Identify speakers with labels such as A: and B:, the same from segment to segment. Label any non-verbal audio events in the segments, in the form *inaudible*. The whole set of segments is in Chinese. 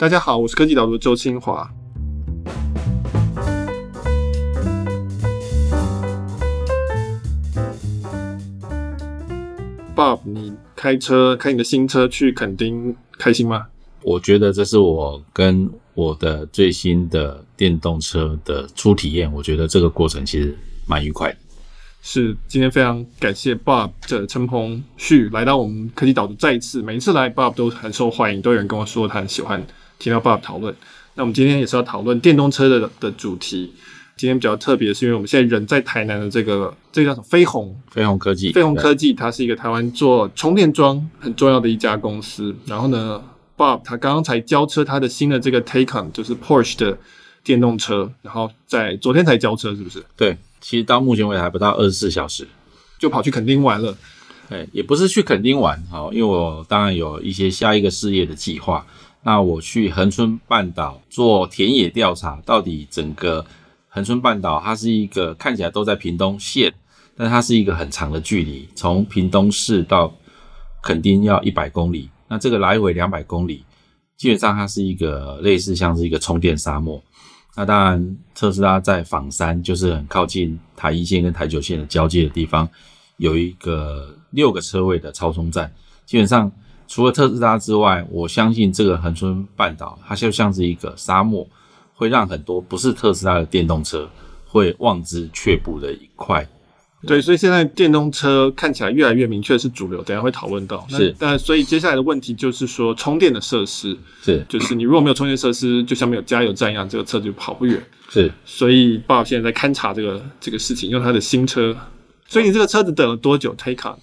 A: 大家好，我是科技导读周清华。Bob，你开车开你的新车去垦丁，开心吗？
B: 我觉得这是我跟我的最新的电动车的初体验，我觉得这个过程其实蛮愉快的。
A: 是，今天非常感谢 Bob 的陈鹏旭来到我们科技导读，再一次，每一次来 Bob 都很受欢迎，都有人跟我说他很喜欢听到 Bob 讨论。那我们今天也是要讨论电动车的的主题。今天比较特别，是因为我们现在人在台南的这个这个叫什么飞鸿
B: 飞鸿科技，
A: 飞鸿科技，它是一个台湾做充电桩很重要的一家公司。然后呢，Bob 他刚刚才交车他的新的这个 Taycan，就是 Porsche 的电动车，然后在昨天才交车，是不是？
B: 对，其实到目前为止还不到二十四小时，
A: 就跑去垦丁玩了。
B: 对，也不是去垦丁玩，好，因为我当然有一些下一个事业的计划。那我去恒春半岛做田野调查，到底整个。恒春半岛，它是一个看起来都在屏东县，但它是一个很长的距离，从屏东市到垦丁要一百公里，那这个来回两百公里，基本上它是一个类似像是一个充电沙漠。那当然，特斯拉在枋山，就是很靠近台一线跟台九线的交界的地方，有一个六个车位的超充站。基本上，除了特斯拉之外，我相信这个恒春半岛，它就像是一个沙漠。会让很多不是特斯拉的电动车会望之却步的一块。
A: 对，所以现在电动车看起来越来越明确是主流，等下会讨论到。
B: 是，
A: 但所以接下来的问题就是说充电的设施
B: 是，
A: 就是你如果没有充电设施，就像没有加油站一样，这个车就跑不远。
B: 是，
A: 所以爸爸现在在勘察这个这个事情，用他的新车。所以你这个车子等了多久？Taycan？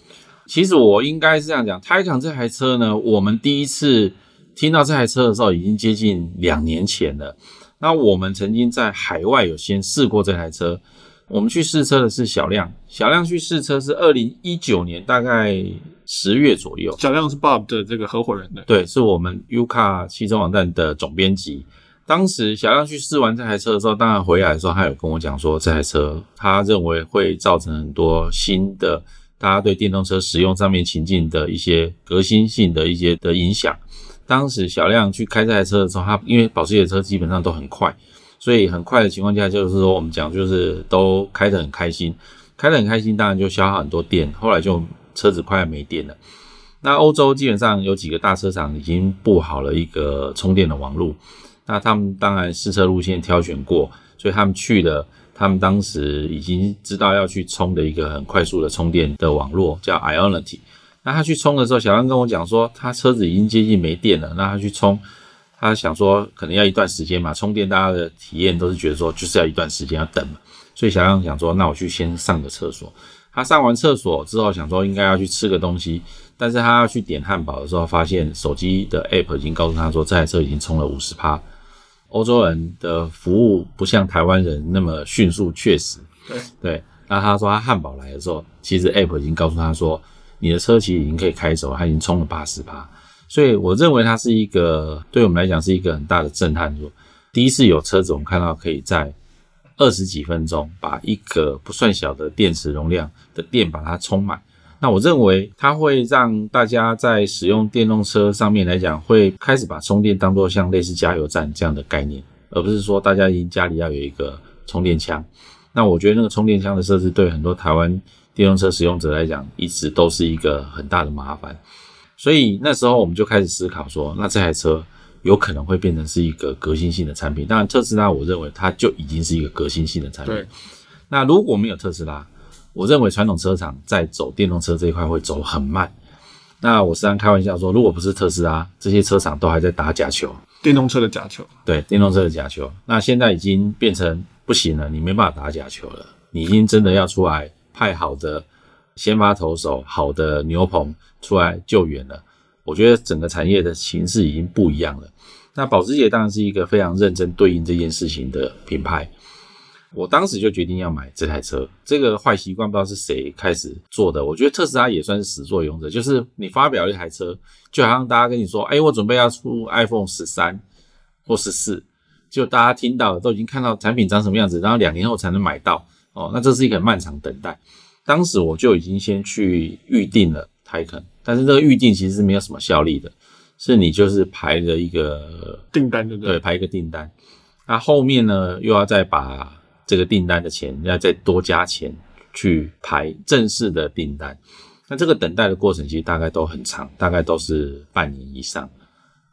B: 其实我应该是这样讲，Taycan 这台车呢，我们第一次听到这台车的时候，已经接近两年前了。那我们曾经在海外有先试过这台车，我们去试车的是小亮，小亮去试车是二零一九年大概十月左右。
A: 小亮是 Bob 的这个合伙人的，
B: 对，是我们 UCAR 汽车网站的总编辑。当时小亮去试完这台车的时候，当然回来的时候，他有跟我讲说，这台车他认为会造成很多新的大家对电动车使用上面情境的一些革新性的一些的影响。当时小亮去开这台车的时候，他因为保时捷车基本上都很快，所以很快的情况下，就是说我们讲就是都开得很开心，开得很开心，当然就消耗很多电，后来就车子快要没电了。那欧洲基本上有几个大车厂已经布好了一个充电的网路，那他们当然试车路线挑选过，所以他们去了，他们当时已经知道要去充的一个很快速的充电的网络，叫 Ionity。那他去充的时候，小亮跟我讲说，他车子已经接近没电了。那他去充，他想说可能要一段时间嘛，充电大家的体验都是觉得说就是要一段时间要等嘛。所以小亮想说，那我去先上个厕所。他上完厕所之后，想说应该要去吃个东西，但是他要去点汉堡的时候，发现手机的 app 已经告诉他说，这台车已经充了五十趴。欧洲人的服务不像台湾人那么迅速确实。对对。那他说他汉堡来的时候，其实 app 已经告诉他说。你的车其实已经可以开走，他已经充了八十趴，所以我认为它是一个对我们来讲是一个很大的震撼。说第一次有车子，我们看到可以在二十几分钟把一个不算小的电池容量的电把它充满。那我认为它会让大家在使用电动车上面来讲，会开始把充电当做像类似加油站这样的概念，而不是说大家已经家里要有一个充电枪。那我觉得那个充电枪的设置对很多台湾。电动车使用者来讲，一直都是一个很大的麻烦，所以那时候我们就开始思考说，那这台车有可能会变成是一个革新性的产品。当然，特斯拉我认为它就已经是一个革新性的产品。对。那如果没有特斯拉，我认为传统车厂在走电动车这一块会走很慢。那我时常开玩笑说，如果不是特斯拉，这些车厂都还在打假球，
A: 电动车的假球。
B: 对，电动车的假球。那现在已经变成不行了，你没办法打假球了，你已经真的要出来。派好的先发投手，好的牛棚出来救援了。我觉得整个产业的形势已经不一样了。那保时捷当然是一个非常认真对应这件事情的品牌。我当时就决定要买这台车。这个坏习惯不知道是谁开始做的。我觉得特斯拉也算是始作俑者，就是你发表一台车，就好像大家跟你说：“哎，我准备要出 iPhone 十三或十四。”就大家听到都已经看到产品长什么样子，然后两年后才能买到。哦，那这是一个很漫长等待。当时我就已经先去预定了 Taycan，但是这个预定其实是没有什么效力的，是你就是排了一个
A: 订单，对不对？
B: 对，排一个订单，那后面呢又要再把这个订单的钱要再多加钱去排正式的订单，那这个等待的过程其实大概都很长，大概都是半年以上。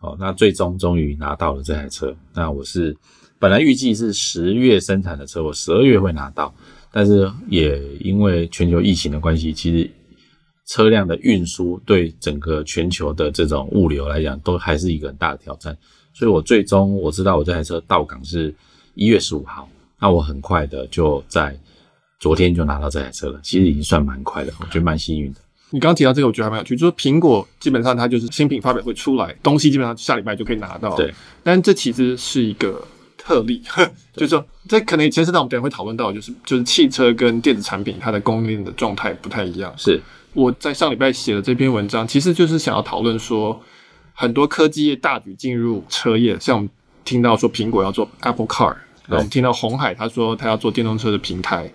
B: 哦，那最终终于拿到了这台车，那我是本来预计是十月生产的车，我十二月会拿到，但是也因为全球疫情的关系，其实。车辆的运输对整个全球的这种物流来讲，都还是一个很大的挑战。所以我最终我知道我这台车到港是一月十五号，那我很快的就在昨天就拿到这台车了。其实已经算蛮快的，我觉得蛮幸运的。
A: 你刚刚提到这个，我觉得还蛮有趣，就是苹果基本上它就是新品发表会出来，东西基本上下礼拜就可以拿到。
B: 对，
A: 但这其实是一个特例，*laughs* 就是说这可能牵涉到我们等下会讨论到，就是就是汽车跟电子产品它的供应链的状态不太一样。
B: 是。
A: 我在上礼拜写的这篇文章，其实就是想要讨论说，很多科技业大举进入车业，像我们听到说苹果要做 Apple Car，然后我们听到红海他说他要做电动车的平台，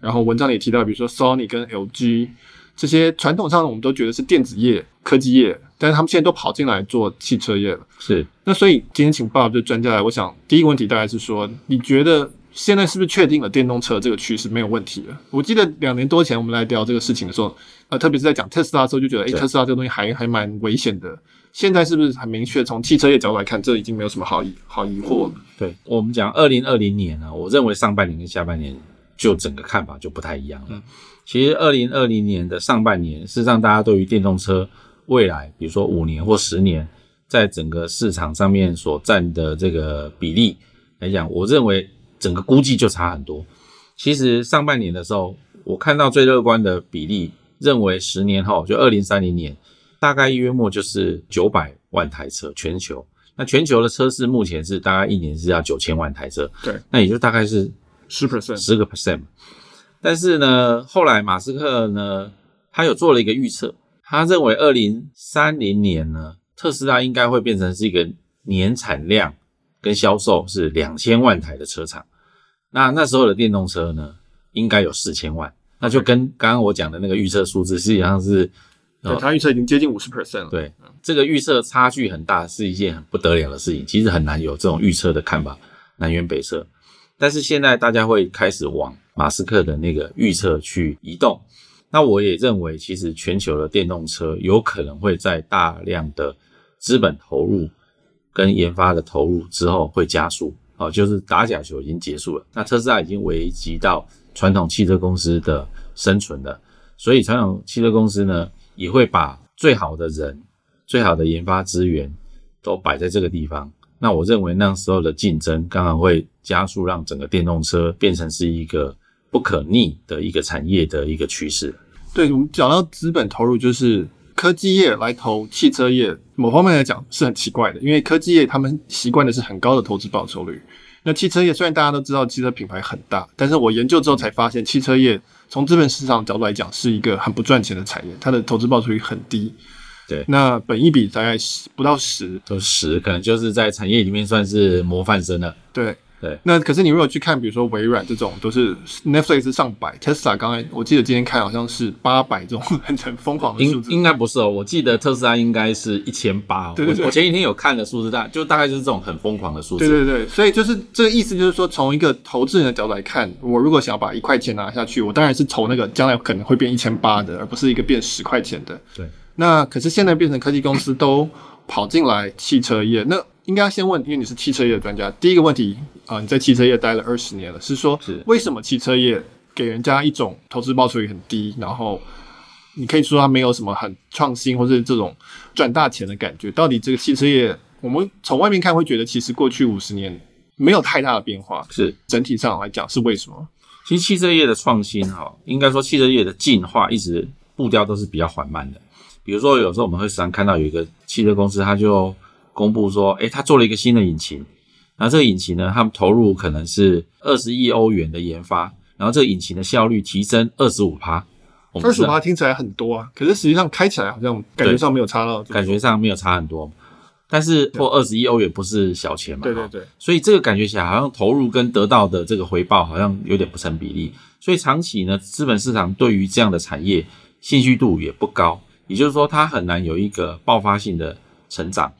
A: 然后文章里提到，比如说 Sony 跟 LG 这些传统上我们都觉得是电子业、科技业，但是他们现在都跑进来做汽车业了。
B: 是，
A: 那所以今天请 Bob 这专家来，我想第一个问题大概是说，你觉得？现在是不是确定了电动车这个趋势没有问题了？我记得两年多前我们来聊这个事情的时候，呃，特别是在讲特斯拉的时候，就觉得，诶、欸，特斯拉这个东西还还蛮危险的。现在是不是很明确？从汽车业角度来看，这已经没有什么好疑好疑惑了。
B: 对，我们讲二零二零年呢，我认为上半年跟下半年就整个看法就不太一样了。嗯、其实二零二零年的上半年，事实上大家对于电动车未来，比如说五年或十年，在整个市场上面所占的这个比例来讲，我认为。整个估计就差很多。其实上半年的时候，我看到最乐观的比例，认为十年后就二零三零年，大概约莫就是九百万台车全球。那全球的车市目前是大概一年是要九千万台车，
A: 对，
B: 那也就大概是
A: 十 percent
B: 十个 percent。但是呢，后来马斯克呢，他有做了一个预测，他认为二零三零年呢，特斯拉应该会变成是一个年产量。跟销售是两千万台的车厂，那那时候的电动车呢，应该有四千万，那就跟刚刚我讲的那个预测数字实际上是，
A: 对，他预测已经接近五十 percent 了。
B: 对，这个预测差距很大，是一件很不得了的事情。其实很难有这种预测的看法，南辕北辙。但是现在大家会开始往马斯克的那个预测去移动。那我也认为，其实全球的电动车有可能会在大量的资本投入。跟研发的投入之后会加速，哦，就是打假球已经结束了。那特斯拉已经危及到传统汽车公司的生存了，所以传统汽车公司呢也会把最好的人、最好的研发资源都摆在这个地方。那我认为那时候的竞争刚好会加速，让整个电动车变成是一个不可逆的一个产业的一个趋势。
A: 对，我们讲到资本投入，就是。科技业来投汽车业，某方面来讲是很奇怪的，因为科技业他们习惯的是很高的投资报酬率。那汽车业虽然大家都知道汽车品牌很大，但是我研究之后才发现，汽车业从资本市场角度来讲是一个很不赚钱的产业，它的投资报酬率很低。
B: 对，
A: 那本一比大概十不到十，
B: 都十，可能就是在产业里面算是模范生了。
A: 对。
B: 对，
A: 那可是你如果去看，比如说微软这种，都是 Netflix 上百，Tesla 刚才我记得今天看好像是八百这种很很疯狂的数字，
B: 应应该不是哦，我记得特斯拉应该是一千八。对对对，我前几天有看的数字，大就大概就是这种很疯狂的数字。
A: 对对对，所以就是这个意思，就是说从一个投资人的角度来看，我如果想要把一块钱拿下去，我当然是投那个将来可能会变一千八的，而不是一个变十块钱的。
B: 对，
A: 那可是现在变成科技公司都跑进来汽车业，那。应该要先问，因为你是汽车业的专家。第一个问题啊、呃，你在汽车业待了二十年了，是说为什么汽车业给人家一种投资报酬率很低，然后你可以说它没有什么很创新或是这种赚大钱的感觉？到底这个汽车业，我们从外面看会觉得其实过去五十年没有太大的变化，
B: 是整
A: 体上来讲是为什么？
B: 其实汽车业的创新哈，应该说汽车业的进化一直步调都是比较缓慢的。比如说有时候我们会时常看到有一个汽车公司，它就公布说，诶，他做了一个新的引擎，然后这个引擎呢，他们投入可能是二十亿欧元的研发，然后这个引擎的效率提升二十五趴。
A: 二十五趴听起来很多啊，可是实际上开起来好像感觉上没有差到，
B: 感觉上没有差很多。但是破二十亿欧元不是小钱嘛？
A: 对对对。
B: 所以这个感觉起来好像投入跟得到的这个回报好像有点不成比例。所以长期呢，资本市场对于这样的产业兴趣度也不高，也就是说它很难有一个爆发性的。成长。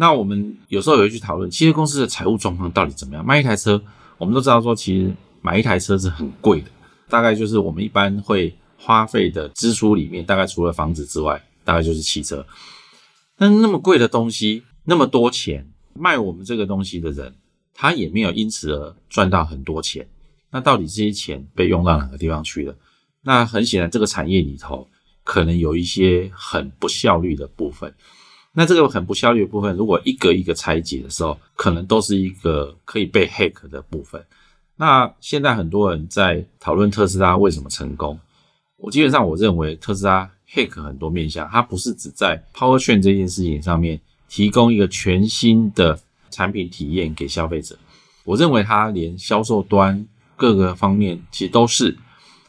B: 那我们有时候也会去讨论汽车公司的财务状况到底怎么样。卖一台车，我们都知道说，其实买一台车是很贵的，大概就是我们一般会花费的支出里面，大概除了房子之外，大概就是汽车。但那么贵的东西，那么多钱，卖我们这个东西的人，他也没有因此而赚到很多钱。那到底这些钱被用到哪个地方去了？那很显然，这个产业里头可能有一些很不效率的部分。那这个很不效率的部分，如果一个一个拆解的时候，可能都是一个可以被 hack 的部分。那现在很多人在讨论特斯拉为什么成功，我基本上我认为特斯拉 hack 很多面向，它不是只在 Powertrain 这件事情上面提供一个全新的产品体验给消费者，我认为它连销售端。各个方面其实都是。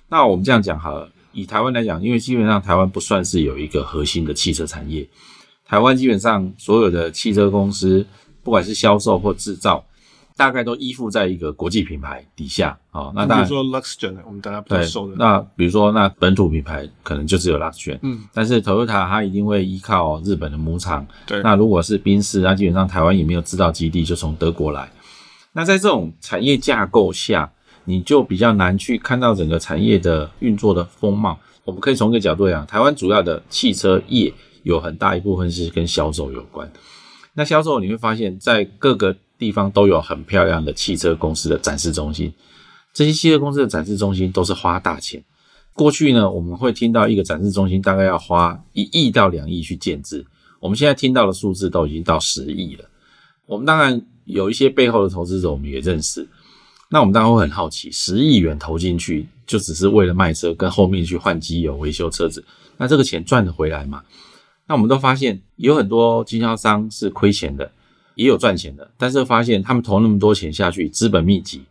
B: 那我们这样讲好了，以台湾来讲，因为基本上台湾不算是有一个核心的汽车产业，台湾基本上所有的汽车公司，不管是销售或制造，大概都依附在一个国际品牌底下啊、哦。那
A: 比如说 Luxgen，我们大家比较熟的。
B: 那比如说，那本土品牌可能就只有 Luxgen，
A: 嗯，
B: 但是 Toyota 它一定会依靠日本的母厂。
A: 对。
B: 那如果是宾士，那基本上台湾也没有制造基地，就从德国来。那在这种产业架构下，你就比较难去看到整个产业的运作的风貌。我们可以从一个角度来讲，台湾主要的汽车业有很大一部分是跟销售有关。那销售你会发现在各个地方都有很漂亮的汽车公司的展示中心，这些汽车公司的展示中心都是花大钱。过去呢，我们会听到一个展示中心大概要花一亿到两亿去建置，我们现在听到的数字都已经到十亿了。我们当然有一些背后的投资者，我们也认识。那我们当然会很好奇，十亿元投进去，就只是为了卖车，跟后面去换机油、维修车子，那这个钱赚得回来吗？那我们都发现，有很多经销商是亏钱的，也有赚钱的，但是发现他们投那么多钱下去，资本密集、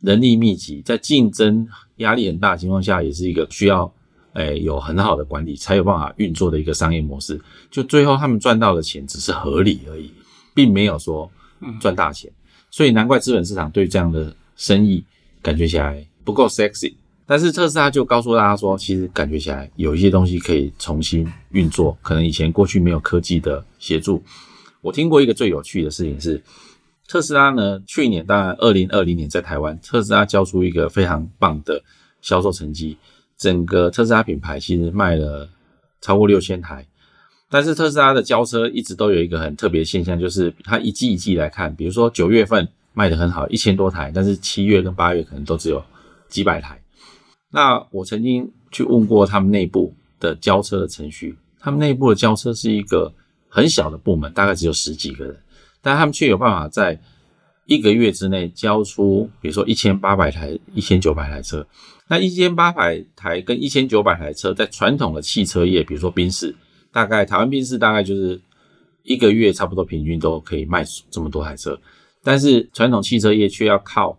B: 人力密集，在竞争压力很大的情况下，也是一个需要诶有很好的管理才有办法运作的一个商业模式。就最后他们赚到的钱只是合理而已，并没有说赚大钱，所以难怪资本市场对这样的。生意感觉起来不够 sexy，但是特斯拉就告诉大家说，其实感觉起来有一些东西可以重新运作，可能以前过去没有科技的协助。我听过一个最有趣的事情是，特斯拉呢，去年当然二零二零年在台湾，特斯拉交出一个非常棒的销售成绩，整个特斯拉品牌其实卖了超过六千台，但是特斯拉的交车一直都有一个很特别的现象，就是它一季一季来看，比如说九月份。卖的很好，一千多台，但是七月跟八月可能都只有几百台。那我曾经去问过他们内部的交车的程序，他们内部的交车是一个很小的部门，大概只有十几个人，但他们却有办法在一个月之内交出，比如说一千八百台、一千九百台车。那一千八百台跟一千九百台车，在传统的汽车业，比如说宾士，大概台湾宾士大概就是一个月差不多平均都可以卖这么多台车。但是传统汽车业却要靠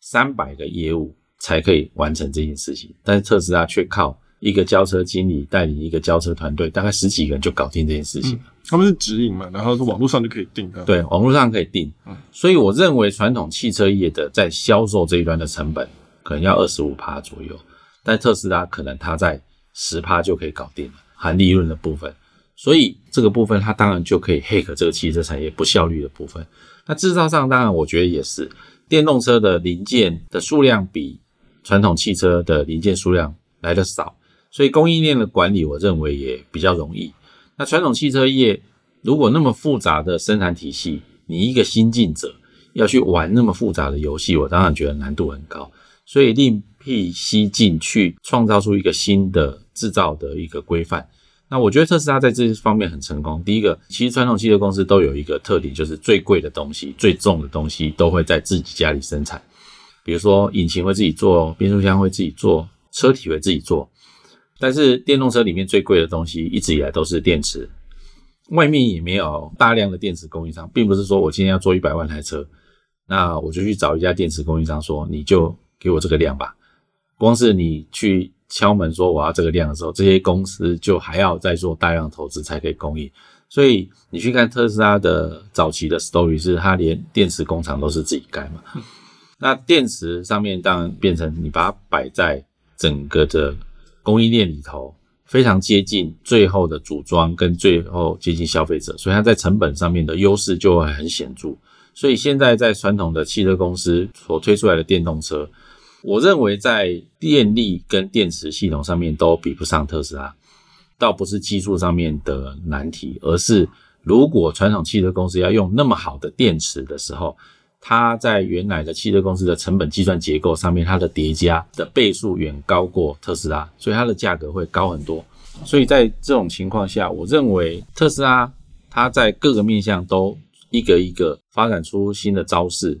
B: 三百个业务才可以完成这件事情，但是特斯拉却靠一个交车经理带领一个交车团队，大概十几个人就搞定这件事情。嗯，
A: 他们是直营嘛，然后是网络上就可以订的。
B: 对，网络上可以订。嗯，所以我认为传统汽车业的在销售这一端的成本可能要二十五趴左右，但特斯拉可能它在十趴就可以搞定了，含利润的部分。所以这个部分它当然就可以 hack 这个汽车产业不效率的部分。那制造上当然，我觉得也是，电动车的零件的数量比传统汽车的零件数量来得少，所以供应链的管理，我认为也比较容易。那传统汽车业如果那么复杂的生产体系，你一个新进者要去玩那么复杂的游戏，我当然觉得难度很高。所以另辟蹊径去创造出一个新的制造的一个规范。那我觉得特斯拉在这方面很成功。第一个，其实传统汽车公司都有一个特点，就是最贵的东西、最重的东西都会在自己家里生产。比如说，引擎会自己做，变速箱会自己做，车体会自己做。但是电动车里面最贵的东西，一直以来都是电池。外面也没有大量的电池供应商，并不是说我今天要做一百万台车，那我就去找一家电池供应商说，你就给我这个量吧。光是你去。敲门说我要这个量的时候，这些公司就还要再做大量投资才可以供应。所以你去看特斯拉的早期的 story，是它连电池工厂都是自己盖嘛。那电池上面当然变成你把它摆在整个的供应链里头，非常接近最后的组装跟最后接近消费者，所以它在成本上面的优势就会很显著。所以现在在传统的汽车公司所推出来的电动车，我认为在电力跟电池系统上面都比不上特斯拉，倒不是技术上面的难题，而是如果传统汽车公司要用那么好的电池的时候，它在原来的汽车公司的成本计算结构上面，它的叠加的倍数远高过特斯拉，所以它的价格会高很多。所以在这种情况下，我认为特斯拉它在各个面向都一个一个发展出新的招式，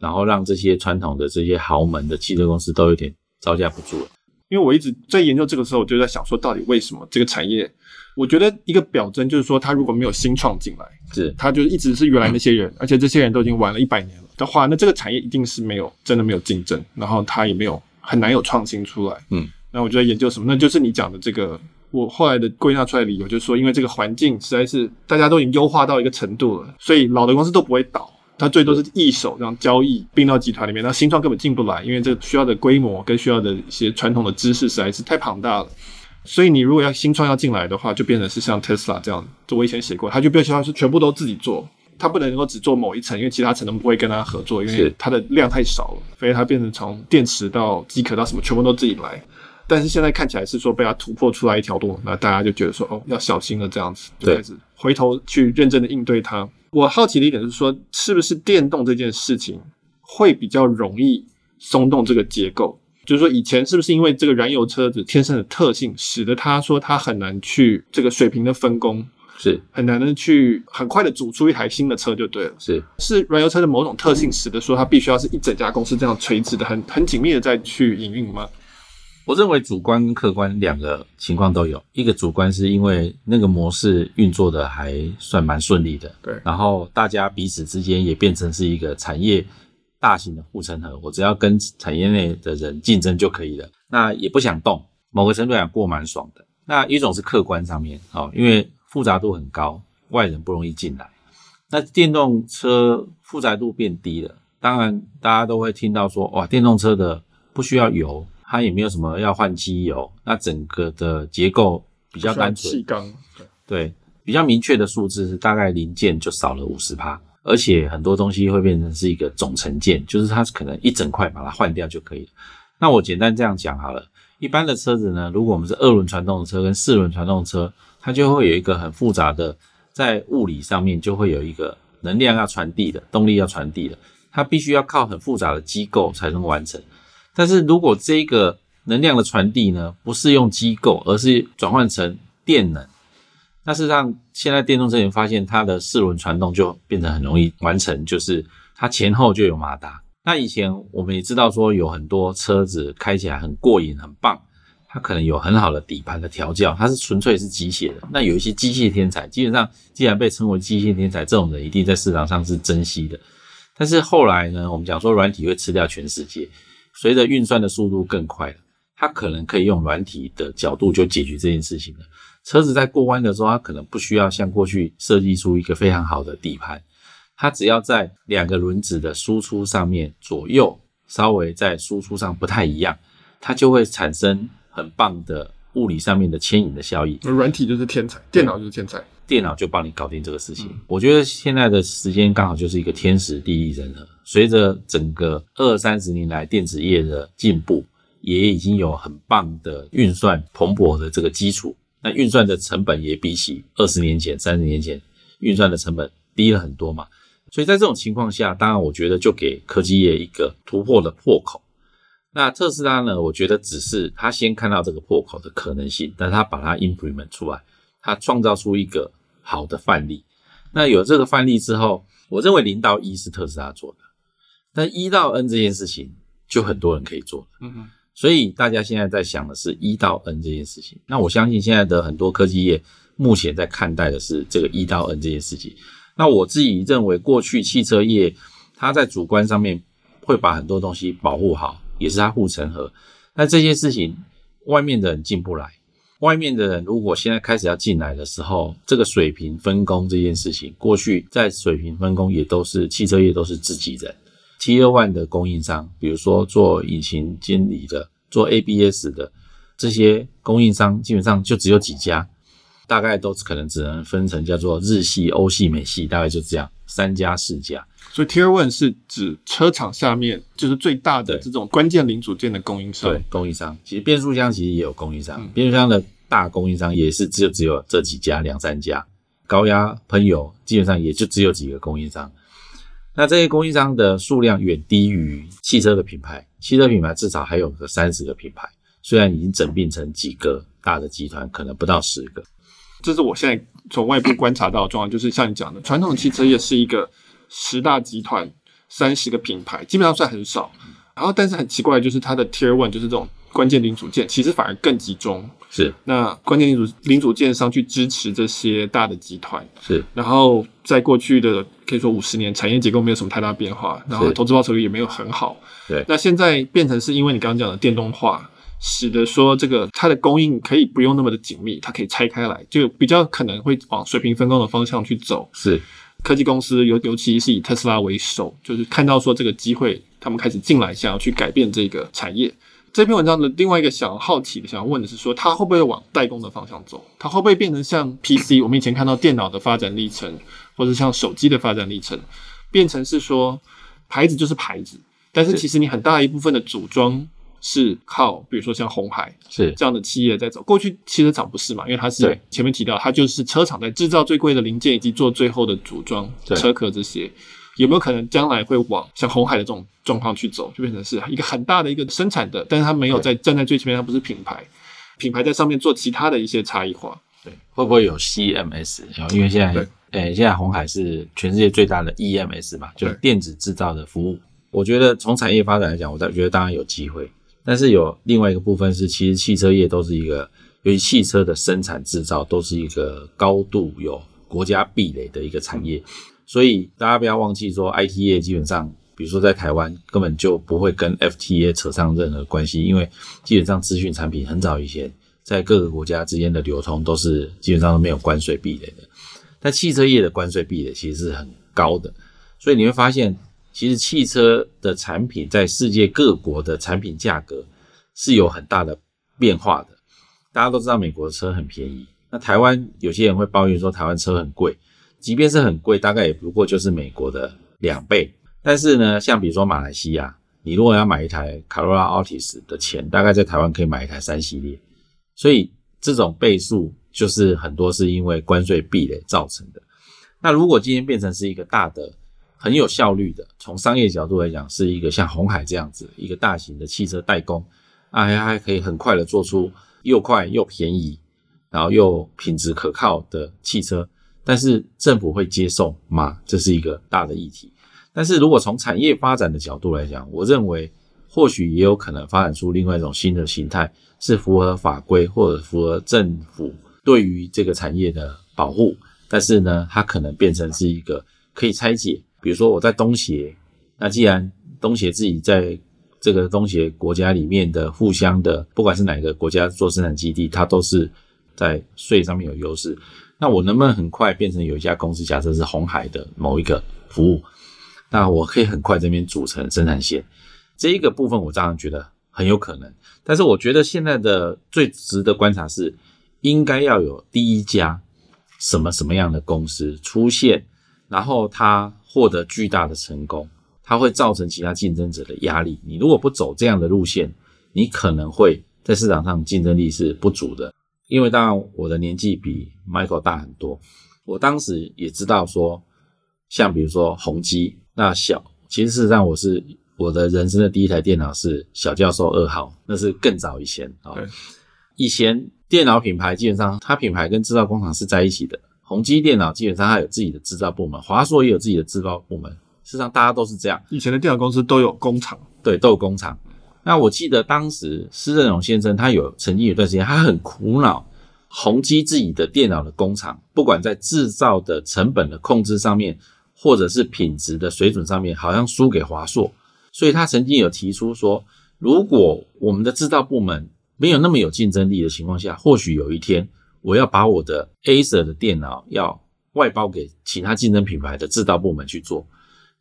B: 然后让这些传统的这些豪门的汽车公司都有点招架不住了。
A: 因为我一直在研究这个时候，我就在想说，到底为什么这个产业？我觉得一个表征就是说，它如果没有新创进来，
B: 是
A: 它就一直是原来那些人，而且这些人都已经玩了一百年了的话，那这个产业一定是没有真的没有竞争，然后它也没有很难有创新出来。
B: 嗯，
A: 那我就在研究什么？那就是你讲的这个。我后来的归纳出来的理由就是说，因为这个环境实在是大家都已经优化到一个程度了，所以老的公司都不会倒，它最多是一手这样交易并到集团里面，那新创根本进不来，因为这个需要的规模跟需要的一些传统的知识实在是太庞大了。所以你如果要新创要进来的话，就变成是像 Tesla 这样，就我以前写过，它就必须要是全部都自己做，它不能够只做某一层，因为其他层都不会跟它合作，因为它的量太少了，所以它变成从电池到机壳到什么全部都自己来。但是现在看起来是说被它突破出来一条路，那大家就觉得说哦，要小心了，这样子就开始回头去认真的应对它。我好奇的一点是说，是不是电动这件事情会比较容易松动这个结构？就是说以前是不是因为这个燃油车子天生的特性，使得它说它很难去这个水平的分工，
B: 是
A: 很难的去很快的组出一台新的车就对了。
B: 是
A: 是燃油车的某种特性，使得说它必须要是一整家公司这样垂直的很很紧密的再去营运吗？
B: 我认为主观跟客观两个情况都有。一个主观是因为那个模式运作的还算蛮顺利的，
A: 对。
B: 然后大家彼此之间也变成是一个产业大型的护城河，我只要跟产业内的人竞争就可以了。那也不想动，某个程度来讲过蛮爽的。那一种是客观上面，哦，因为复杂度很高，外人不容易进来。那电动车复杂度变低了，当然大家都会听到说，哇，电动车的不需要油。它也没有什么要换机油，那整个的结构比较单纯，
A: 气缸
B: 对，比较明确的数字是大概零件就少了五十趴，而且很多东西会变成是一个总成件，就是它可能一整块把它换掉就可以了。那我简单这样讲好了，一般的车子呢，如果我们是二轮传动车跟四轮传动车，它就会有一个很复杂的，在物理上面就会有一个能量要传递的，动力要传递的，它必须要靠很复杂的机构才能完成。但是如果这个能量的传递呢，不是用机构，而是转换成电能，那事实上现在电动车也发现它的四轮传动就变得很容易完成，就是它前后就有马达。那以前我们也知道说有很多车子开起来很过瘾、很棒，它可能有很好的底盘的调教，它是纯粹是机械的。那有一些机械天才，基本上既然被称为机械天才，这种人一定在市场上是珍惜的。但是后来呢，我们讲说软体会吃掉全世界。随着运算的速度更快了，它可能可以用软体的角度就解决这件事情了。车子在过弯的时候，它可能不需要像过去设计出一个非常好的底盘，它只要在两个轮子的输出上面左右稍微在输出上不太一样，它就会产生很棒的物理上面的牵引的效应。
A: 软体就是天才，电脑就是天才，
B: 电脑就帮你搞定这个事情。嗯。我觉得现在的时间刚好就是一个天时地利人和。随着整个二三十年来电子业的进步，也已经有很棒的运算蓬勃的这个基础。那运算的成本也比起二十年前、三十年前运算的成本低了很多嘛。所以在这种情况下，当然我觉得就给科技业一个突破的破口。那特斯拉呢？我觉得只是他先看到这个破口的可能性，但他把它 implement 出来，他创造出一个好的范例。那有这个范例之后，我认为零到一是特斯拉做的。但一到 N 这件事情就很多人可以做，嗯哼，所以大家现在在想的是一到 N 这件事情。那我相信现在的很多科技业目前在看待的是这个一到 N 这件事情。那我自己认为，过去汽车业它在主观上面会把很多东西保护好，也是它护城河。那这些事情外面的人进不来，外面的人如果现在开始要进来的时候，这个水平分工这件事情，过去在水平分工也都是汽车业都是自己人。Tier 1的供应商，比如说做引擎监理的、做 ABS 的，这些供应商基本上就只有几家，大概都可能只能分成叫做日系、欧系、美系，大概就这样三家四家。
A: 所以 Tier One 是指车厂下面就是最大的这种关键零组件的供应商。
B: 对，供应商。其实变速箱其实也有供应商，嗯、变速箱的大供应商也是只有只有这几家两三家。高压喷油基本上也就只有几个供应商。那这些供应商的数量远低于汽车的品牌，汽车品牌至少还有个三十个品牌，虽然已经整并成几个大的集团，可能不到十个。
A: 这是我现在从外部观察到的状况，就是像你讲的，传统汽车业是一个。十大集团，三十个品牌，基本上算很少。然后，但是很奇怪，就是它的 Tier One，就是这种关键零组件，其实反而更集中。
B: 是，
A: 那关键零组零组件商去支持这些大的集团。
B: 是，然
A: 后在过去的可以说五十年，产业结构没有什么太大变化，然后投资报酬率也没有很好。
B: 对，
A: 那现在变成是因为你刚刚讲的电动化，使得说这个它的供应可以不用那么的紧密，它可以拆开来，就比较可能会往水平分工的方向去走。
B: 是。
A: 科技公司尤尤其是以特斯拉为首，就是看到说这个机会，他们开始进来，想要去改变这个产业。这篇文章的另外一个想要好奇的、想要问的是说，它会不会往代工的方向走？它会不会变成像 *laughs* PC？我们以前看到电脑的发展历程，或者像手机的发展历程，变成是说牌子就是牌子，但是其实你很大一部分的组装。是靠，比如说像红海
B: 是这
A: 样的企业在走。过去汽车厂不是嘛？因为它是前面提到，它就是车厂在制造最贵的零件以及做最后的组装车壳这些。有没有可能将来会往像红海的这种状况去走，就变成是一个很大的一个生产的，但是它没有在站在最前面，它不是品牌，品牌在上面做其他的一些差异化。
B: 对，会不会有 CMS？因为现在，诶、欸，现在红海是全世界最大的 EMS 嘛，就是电子制造的服务。我觉得从产业发展来讲，我觉得当然有机会。但是有另外一个部分是，其实汽车业都是一个，由于汽车的生产制造都是一个高度有国家壁垒的一个产业，所以大家不要忘记说，IT 业基本上，比如说在台湾根本就不会跟 FTA 扯上任何关系，因为基本上资讯产品很早以前在各个国家之间的流通都是基本上都没有关税壁垒的，但汽车业的关税壁垒其实是很高的，所以你会发现。其实汽车的产品在世界各国的产品价格是有很大的变化的。大家都知道美国的车很便宜，那台湾有些人会抱怨说台湾车很贵，即便是很贵，大概也不过就是美国的两倍。但是呢，像比如说马来西亚，你如果要买一台 Corolla Altis 的钱，大概在台湾可以买一台三系列。所以这种倍数就是很多是因为关税壁垒造成的。那如果今天变成是一个大的，很有效率的，从商业角度来讲，是一个像红海这样子一个大型的汽车代工，啊，还还可以很快的做出又快又便宜，然后又品质可靠的汽车。但是政府会接受吗？这是一个大的议题。但是如果从产业发展的角度来讲，我认为或许也有可能发展出另外一种新的形态，是符合法规或者符合政府对于这个产业的保护。但是呢，它可能变成是一个可以拆解。比如说我在东协，那既然东协自己在这个东协国家里面的互相的，不管是哪个国家做生产基地，它都是在税上面有优势。那我能不能很快变成有一家公司，假设是鸿海的某一个服务，那我可以很快这边组成生产线，这一个部分我当然觉得很有可能。但是我觉得现在的最值得观察是，应该要有第一家什么什么样的公司出现，然后他。获得巨大的成功，他会造成其他竞争者的压力。你如果不走这样的路线，你可能会在市场上竞争力是不足的。因为当然我的年纪比 Michael 大很多，我当时也知道说，像比如说宏基，那小，其实事实上我是我的人生的第一台电脑是小教授二号，那是更早以前啊。以前电脑品牌基本上它品牌跟制造工厂是在一起的。宏基电脑基本上它有自己的制造部门，华硕也有自己的制造部门。事实上，大家都是这样。
A: 以前的电脑公司都有工厂，
B: 对，都有工厂。那我记得当时施正荣先生他有曾经有段时间，他很苦恼，宏基自己的电脑的工厂，不管在制造的成本的控制上面，或者是品质的水准上面，好像输给华硕。所以他曾经有提出说，如果我们的制造部门没有那么有竞争力的情况下，或许有一天。我要把我的 Acer 的电脑要外包给其他竞争品牌的制造部门去做。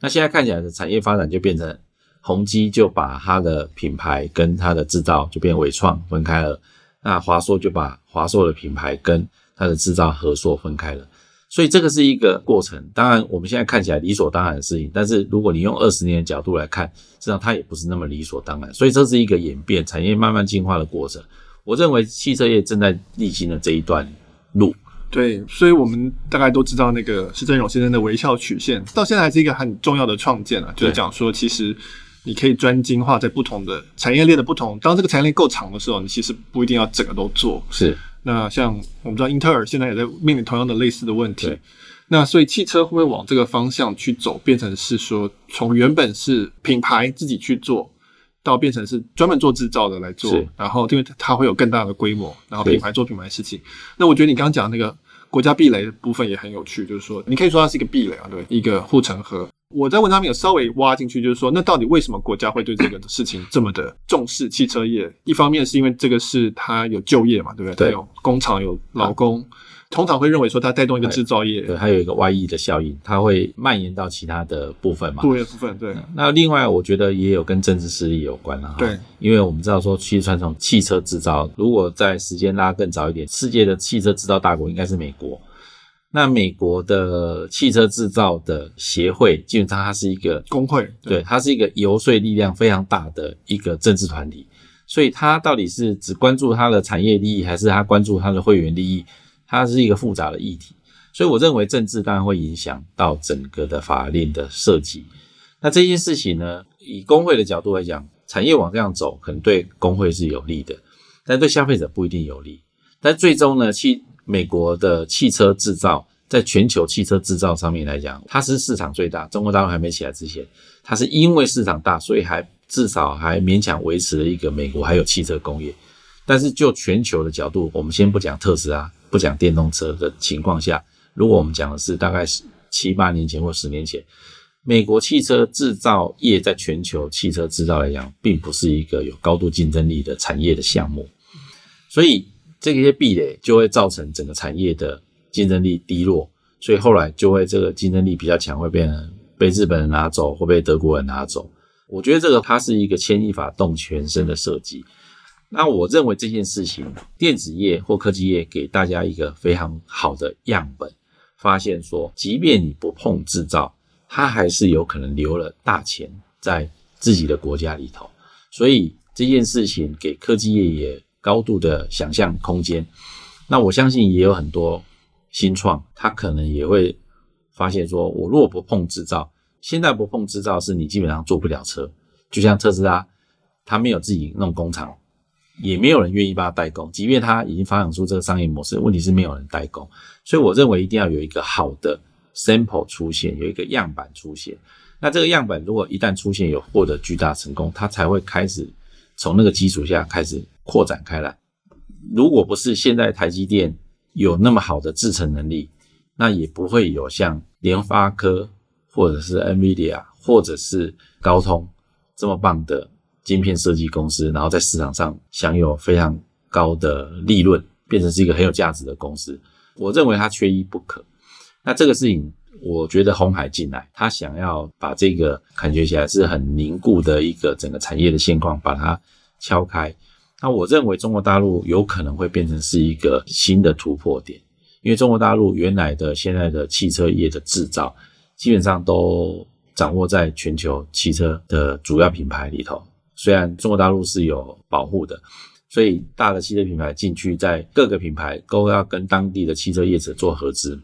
B: 那现在看起来的产业发展就变成宏基就把它的品牌跟它的制造就变纬创分开了。那华硕就把华硕的品牌跟它的制造合作分开了。所以这个是一个过程，当然我们现在看起来理所当然的事情，但是如果你用二十年的角度来看，实际上它也不是那么理所当然。所以这是一个演变、产业慢慢进化的过程。我认为汽车业正在历经了这一段路。
A: 对，所以我们大概都知道那个施振荣先生的微笑曲线，到现在还是一个很重要的创建啊，就是讲说其实你可以专精化在不同的产业链的不同，当这个产业链够长的时候，你其实不一定要整个都做。
B: 是。
A: 那像我们知道，英特尔现在也在面临同样的类似的问
B: 题。
A: 那所以汽车会不会往这个方向去走，变成是说从原本是品牌自己去做，到变成是专门做制造的来做，然后因为它会有更大的规模，然后品牌做品牌的事情。那我觉得你刚刚讲那个国家壁垒的部分也很有趣，就是说你可以说它是一个壁垒啊，对，一个护城河。我在文章里面有稍微挖进去，就是说，那到底为什么国家会对这个事情这么的重视？汽车业一方面是因为这个是它有就业嘛，对不对？对，它有工厂有劳工，啊、通常会认为说它带动一个制造业，
B: 对，它有一个外溢的效应，它会蔓延到其他的部分嘛？
A: 部分部分对、
B: 嗯。那另外，我觉得也有跟政治势力有关了哈。
A: 对，
B: 因为我们知道说，其实传统汽车制造，如果在时间拉更早一点，世界的汽车制造大国应该是美国。那美国的汽车制造的协会，基本上它是一个
A: 工会，
B: 对，它是一个游说力量非常大的一个政治团体。所以它到底是只关注它的产业利益，还是它关注它的会员利益？它是一个复杂的议题。所以我认为政治当然会影响到整个的法令的设计。那这件事情呢，以工会的角度来讲，产业往这样走，可能对工会是有利的，但对消费者不一定有利。但最终呢，汽美国的汽车制造，在全球汽车制造上面来讲，它是市场最大。中国大陆还没起来之前，它是因为市场大，所以还至少还勉强维持了一个美国还有汽车工业。但是就全球的角度，我们先不讲特斯拉，不讲电动车的情况下，如果我们讲的是大概是七八年前或十年前，美国汽车制造业在全球汽车制造来讲，并不是一个有高度竞争力的产业的项目，所以。这些壁垒就会造成整个产业的竞争力低落，所以后来就会这个竞争力比较强，会变成被日本人拿走，或被德国人拿走。我觉得这个它是一个牵一发动全身的设计。那我认为这件事情，电子业或科技业给大家一个非常好的样本，发现说，即便你不碰制造，它还是有可能留了大钱在自己的国家里头。所以这件事情给科技业也。高度的想象空间，那我相信也有很多新创，他可能也会发现说，我如果不碰制造，现在不碰制造，是你基本上做不了车。就像特斯拉，他没有自己弄工厂，也没有人愿意帮他代工，即便他已经发展出这个商业模式，问题是没有人代工。所以我认为一定要有一个好的 sample 出现，有一个样板出现。那这个样板如果一旦出现，有获得巨大成功，它才会开始从那个基础下开始。扩展开来，如果不是现在台积电有那么好的制程能力，那也不会有像联发科或者是 NVIDIA 或者是高通这么棒的晶片设计公司，然后在市场上享有非常高的利润，变成是一个很有价值的公司。我认为它缺一不可。那这个事情，我觉得红海进来，他想要把这个感觉起来是很凝固的一个整个产业的现况，把它敲开。那我认为中国大陆有可能会变成是一个新的突破点，因为中国大陆原来的现在的汽车业的制造，基本上都掌握在全球汽车的主要品牌里头。虽然中国大陆是有保护的，所以大的汽车品牌进去，在各个品牌都要跟当地的汽车业者做合资，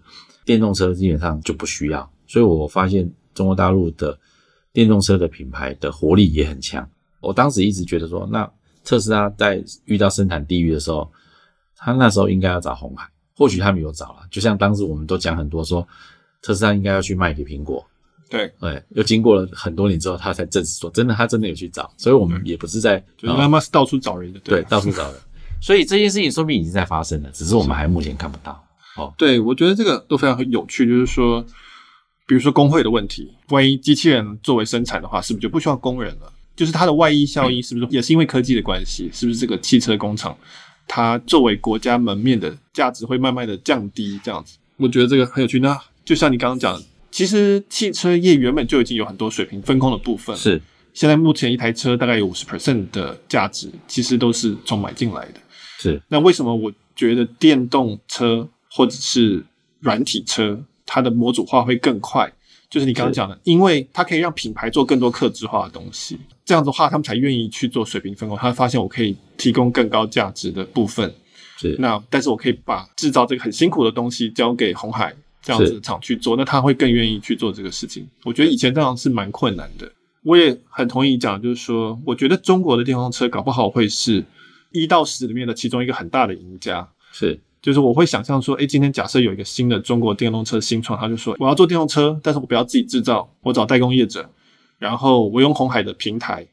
B: 电动车基本上就不需要。所以我发现中国大陆的电动车的品牌的活力也很强。我当时一直觉得说，那。特斯拉在遇到生产地狱的时候，他那时候应该要找红海，或许他没有找了。就像当时我们都讲很多说，特斯拉应该要去卖给苹果。
A: 对
B: 对，又经过了很多年之后，他才证实说，真的他真的有去找。所以我们也不是在，嗯、
A: 就是他妈是到处找人的，
B: 对，到处找人。所以这件事情说不定已经在发生了，只是我们还目前看不到。哦，
A: 对，我觉得这个都非常有趣，就是说，比如说工会的问题，万一机器人作为生产的话，是不是就不需要工人了？就是它的外溢效应是不是也是因为科技的关系？是不是这个汽车工厂它作为国家门面的价值会慢慢的降低？这样子，我觉得这个很有趣。那就像你刚刚讲的，其实汽车业原本就已经有很多水平分工的部分。
B: 是，
A: 现在目前一台车大概有五十 percent 的价值，其实都是从买进来的。
B: 是。
A: 那为什么我觉得电动车或者是软体车它的模组化会更快？就是你刚刚讲的，因为它可以让品牌做更多客制化的东西，这样子的话，他们才愿意去做水平分工。他会发现我可以提供更高价值的部分，
B: 是
A: 那，但是我可以把制造这个很辛苦的东西交给红海这样子的厂去做，那他会更愿意去做这个事情。我觉得以前这样是蛮困难的。我也很同意讲，就是说，我觉得中国的电动车搞不好会是一到十里面的其中一个很大的赢家。
B: 是。
A: 就是我会想象说，诶，今天假设有一个新的中国电动车新创，他就说我要做电动车，但是我不要自己制造，我找代工业者，然后我用红海的平台，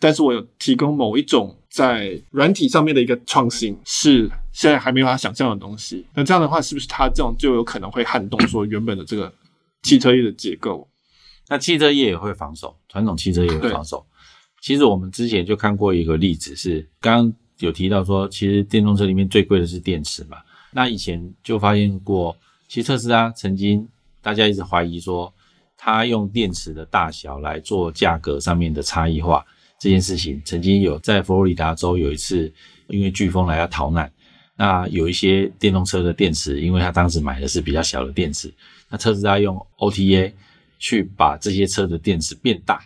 A: 但是我有提供某一种在软体上面的一个创新，是现在还没有办法想象的东西。那这样的话，是不是他这种就有可能会撼动说原本的这个汽车业的结构？
B: 那汽车业也会防守，传统汽车业也会防守。其实我们之前就看过一个例子是刚刚。有提到说，其实电动车里面最贵的是电池嘛。那以前就发现过，其实特斯拉曾经大家一直怀疑说，它用电池的大小来做价格上面的差异化这件事情，曾经有在佛罗里达州有一次，因为飓风来要逃难，那有一些电动车的电池，因为他当时买的是比较小的电池，那特斯拉用 OTA 去把这些车的电池变大，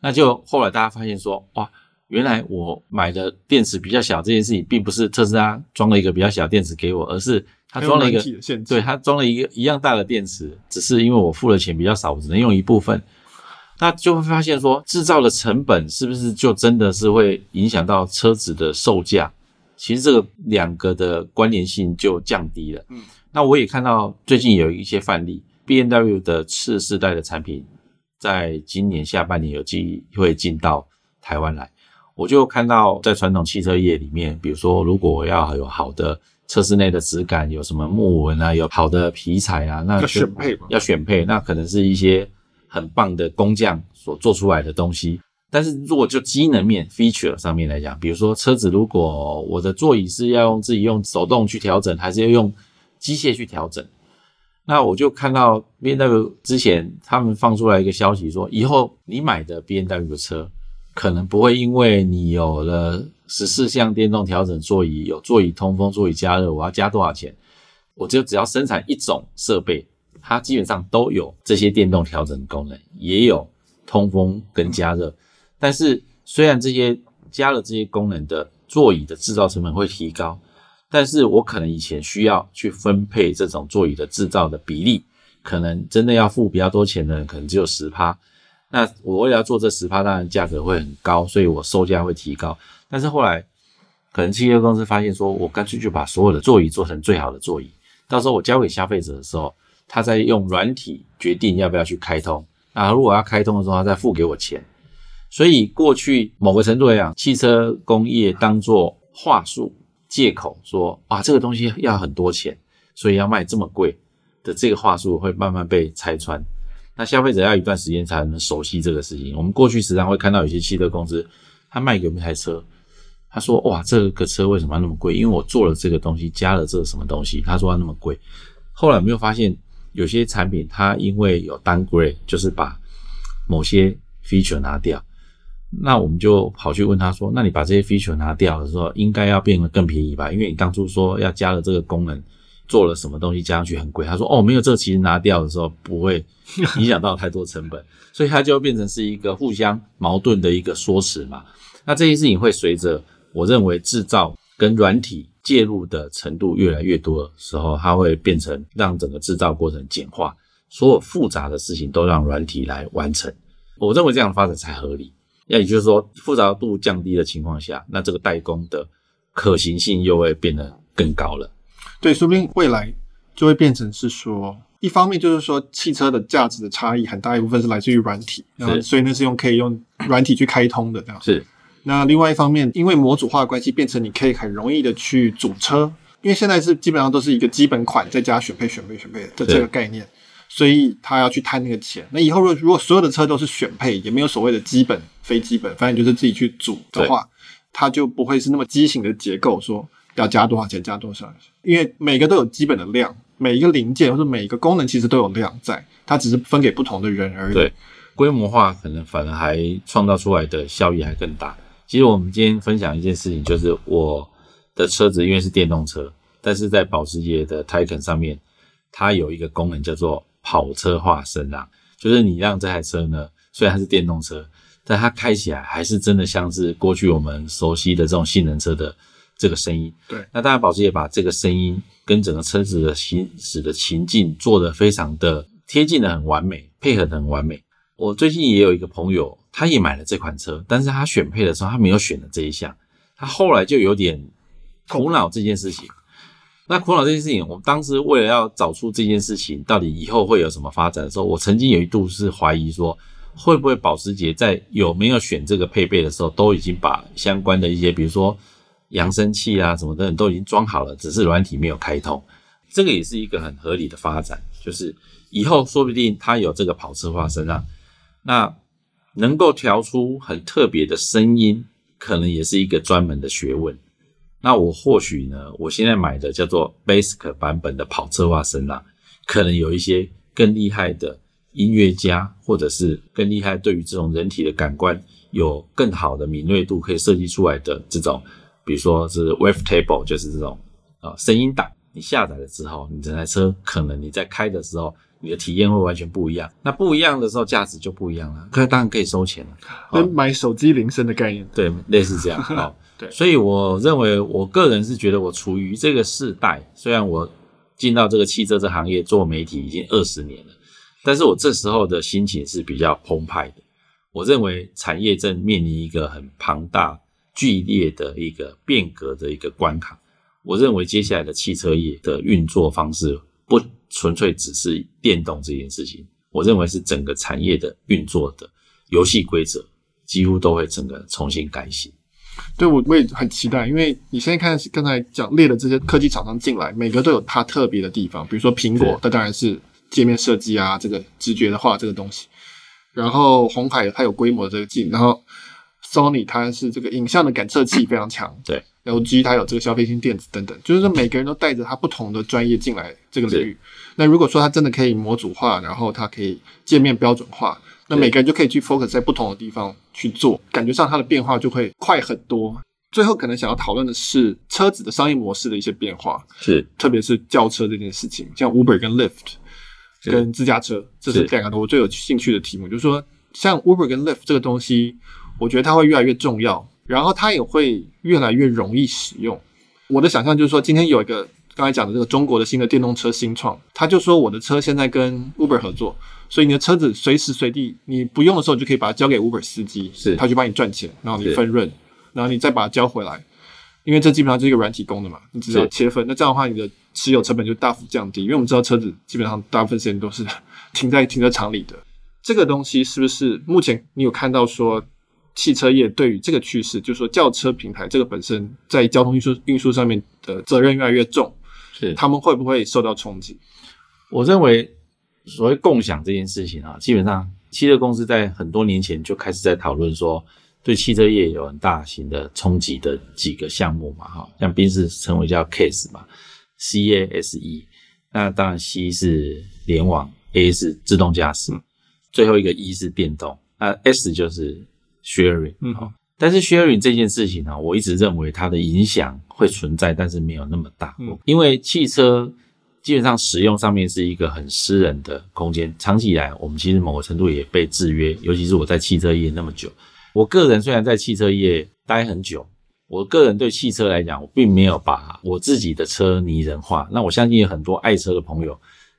B: 那就后来大家发现说，哇。原来我买的电池比较小这件事情，并不是特斯拉装了一个比较小的电池给我，而是他装了一个，对，他装了一个一样大的电池，只是因为我付的钱比较少，我只能用一部分。那就会发现说，制造的成本是不是就真的是会影响到车子的售价？其实这个两个的关联性就降低了。嗯，那我也看到最近有一些范例，BMW 的次世代的产品，在今年下半年有机会进到台湾来。我就看到，在传统汽车业里面，比如说，如果我要有好的车室内的质感，有什么木纹啊，有好的皮材啊，那
A: 要选配嘛，
B: 要选配，那可能是一些很棒的工匠所做出来的东西。但是如果就机能面 feature 上面来讲，比如说车子，如果我的座椅是要用自己用手动去调整，还是要用机械去调整，那我就看到 BMW 之前他们放出来一个消息说，以后你买的 BMW 的车。可能不会因为你有了十四项电动调整座椅，有座椅通风、座椅加热，我要加多少钱？我就只要生产一种设备，它基本上都有这些电动调整功能，也有通风跟加热。但是虽然这些加了这些功能的座椅的制造成本会提高，但是我可能以前需要去分配这种座椅的制造的比例，可能真的要付比较多钱的人，可能只有十趴。那我为了要做这十趴，当然价格会很高，所以我售价会提高。但是后来，可能汽车公司发现说，我干脆就把所有的座椅做成最好的座椅，到时候我交给消费者的时候，他再用软体决定要不要去开通。那如果要开通的时候，他再付给我钱。所以过去某个程度来讲，汽车工业当做话术借口说，啊，这个东西要很多钱，所以要卖这么贵的这个话术会慢慢被拆穿。那消费者要一段时间才能熟悉这个事情。我们过去时常会看到有些汽车公司，他卖给我们一台车，他说：“哇，这个车为什么要那么贵？因为我做了这个东西，加了这个什么东西。”他说要那么贵。后来没有发现，有些产品它因为有 downgrade，就是把某些 feature 拿掉。那我们就跑去问他说：“那你把这些 feature 拿掉的时候，应该要变得更便宜吧？因为你当初说要加了这个功能。”做了什么东西加上去很贵，他说哦，没有，这个其实拿掉的时候不会影响到太多成本，*laughs* 所以它就变成是一个互相矛盾的一个说辞嘛。那这些事情会随着我认为制造跟软体介入的程度越来越多的时候，它会变成让整个制造过程简化，所有复杂的事情都让软体来完成。我认为这样的发展才合理。那也就是说，复杂度降低的情况下，那这个代工的可行性又会变得更高了。
A: 对，说不定未来就会变成是说，一方面就是说汽车的价值的差异很大一部分是来自于软体，然后所以那是用可以用软体去开通的这样。
B: 是。
A: 那另外一方面，因为模组化的关系，变成你可以很容易的去组车，因为现在是基本上都是一个基本款再加选配、选配、选配的这个概念，所以他要去摊那个钱。那以后如果如果所有的车都是选配，也没有所谓的基本、非基本，反正就是自己去组的话，它就不会是那么畸形的结构说。要加多少钱？加多少？因为每个都有基本的量，每一个零件或者每一个功能其实都有量在，它只是分给不同的人而已。
B: 对，规模化可能反而还创造出来的效益还更大。其实我们今天分享一件事情，就是我的车子因为是电动车，但是在保时捷的 Taycan 上面，它有一个功能叫做跑车化声浪，就是你让这台车呢，虽然它是电动车，但它开起来还是真的像是过去我们熟悉的这种性能车的这个声音。
A: 对，
B: 那当然保时捷把这个声音跟整个车子的行驶的情境做得非常的贴近的很完美，配合的很完美。我最近也有一个朋友，他也买了这款车，但是他选配的时候他没有选的这一项，他后来就有点苦恼这件事情。那苦恼这件事情，我们当时为了要找出这件事情到底以后会有什么发展的时候，我曾经有一度是怀疑说，会不会保时捷在有没有选这个配备的时候，都已经把相关的一些，比如说扬声器啊什么的都已经装好了，只是软体没有开通。这个也是一个很合理的发展，就是以后说不定它有这个跑车化声浪，那能够调出很特别的声音，可能也是一个专门的学问。那我或许呢，我现在买的叫做 Basic 版本的跑车化声浪，可能有一些更厉害的音乐家，或者是更厉害对于这种人体的感官有更好的敏锐度，可以设计出来的这种，比如说是 Wavetable，就是这种啊声音档。你下载了之后，你这台车可能你在开的时候，你的体验会完全不一样。那不一样的时候，价值就不一样了。可当然可以收钱了，
A: 跟买手机铃声的概念，
B: 对，类似这样。好。对，所以我认为，我个人是觉得我处于这个世代，虽然我进到这个汽车这行业做媒体已经二十年了，但是我这时候的心情是比较澎湃的。我认为产业正面临一个很庞大、剧烈的一个变革的一个关卡。我认为接下来的汽车业的运作方式不纯粹只是电动这件事情，我认为是整个产业的运作的游戏规则几乎都会整个重新改写。
A: 对，我我也很期待，因为你现在看刚才讲列的这些科技厂商进来，每个都有它特别的地方。比如说苹果，它当然是界面设计啊，这个直觉的话这个东西。然后红海它有规模的这个镜，然后 Sony 它是这个影像的感测器非常强。*clears throat*
B: 对
A: ，LG 它有这个消费性电子等等，就是说每个人都带着它不同的专业进来这个领域。那如果说它真的可以模组化，然后它可以界面标准化。那每个人就可以去 focus 在不同的地方去做，感觉上它的变化就会快很多。最后可能想要讨论的是车子的商业模式的一些变化，
B: 是
A: 特别是轿车这件事情，像 Uber 跟 Lyft 跟自驾车，这是两个我最有兴趣的题目。就是说，像 Uber 跟 Lyft 这个东西，我觉得它会越来越重要，然后它也会越来越容易使用。我的想象就是说，今天有一个刚才讲的这个中国的新的电动车新创，他就说我的车现在跟 Uber 合作。所以你的车子随时随地你不用的时候，你就可以把它交给 Uber 司机，
B: 是
A: 他去帮你赚钱，然后你分润，然后你再把它交回来，因为这基本上就是一个软体工的嘛，你只要切分，那这样的话你的持有成本就大幅降低，因为我们知道车子基本上大部分时间都是 *laughs* 停在停车场里的。这个东西是不是目前你有看到说汽车业对于这个趋势，就是说轿车平台这个本身在交通运输运输上面的责任越来越重，
B: 是
A: 他们会不会受到冲击？
B: 我认为。所谓共享这件事情啊，基本上汽车公司在很多年前就开始在讨论说，对汽车业有很大型的冲击的几个项目嘛，哈，像宾士称为叫 CASE 嘛，C A S E，那当然 C 是联网，A 是自动驾驶，最后一个 E 是电动，那 S 就是 Sharing，嗯，好，但是 Sharing 这件事情呢，我一直认为它的影响会存在，但是没有那么大，嗯，因为汽车。基本上使用上面是一个很私人的空间，长期以来我们其实某个程度也被制约，尤其是我在汽车业那么久。我个人虽然在汽车业待很久，我个人对汽车来讲，我并没有把我自己的车拟人化。那我相信有很多爱车的朋友，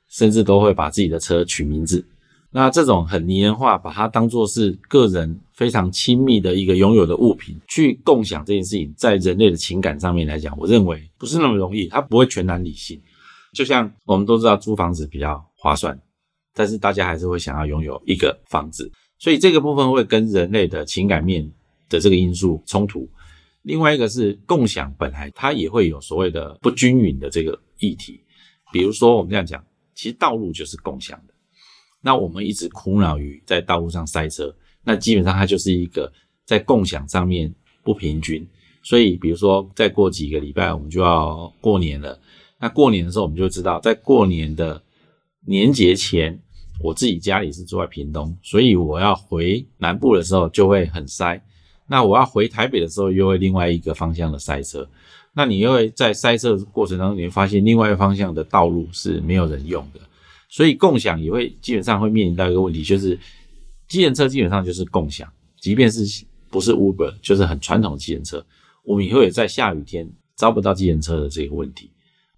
B: 甚至都会把自己的车取名字。那这种很拟人化，把它当作是个人非常亲密的一个拥有的物品去共享这件事情，在人类的情感上面来讲，我认为不是那么容易，它不会全然理性。就像我们都知道租房子比较划算，但是大家还是会想要拥有一个房子，所以这个部分会跟人类的情感面的这个因素冲突。另外一个是共享本来它也会有所谓的不均匀的这个议题，比如说我们这样讲，其实道路就是共享的，那我们一直苦恼于在道路上塞车，那基本上它就是一个在共享上面不平均。所以比如说再过几个礼拜我们就要过年了。那过年的时候，我们就知道，在过年的年节前，我自己家里是住在屏东，所以我要回南部的时候就会很塞。那我要回台北的时候，又会另外一个方向的塞车。那你又会在塞车的过程当中，你会发现另外一个方向的道路是没有人用的。所以共享也会基本上会面临到一个问题，就是计程车基本上就是共享，即便是不是 Uber，就是很传统的计程车，我们也会有在下雨天招不到计程车的这个问题。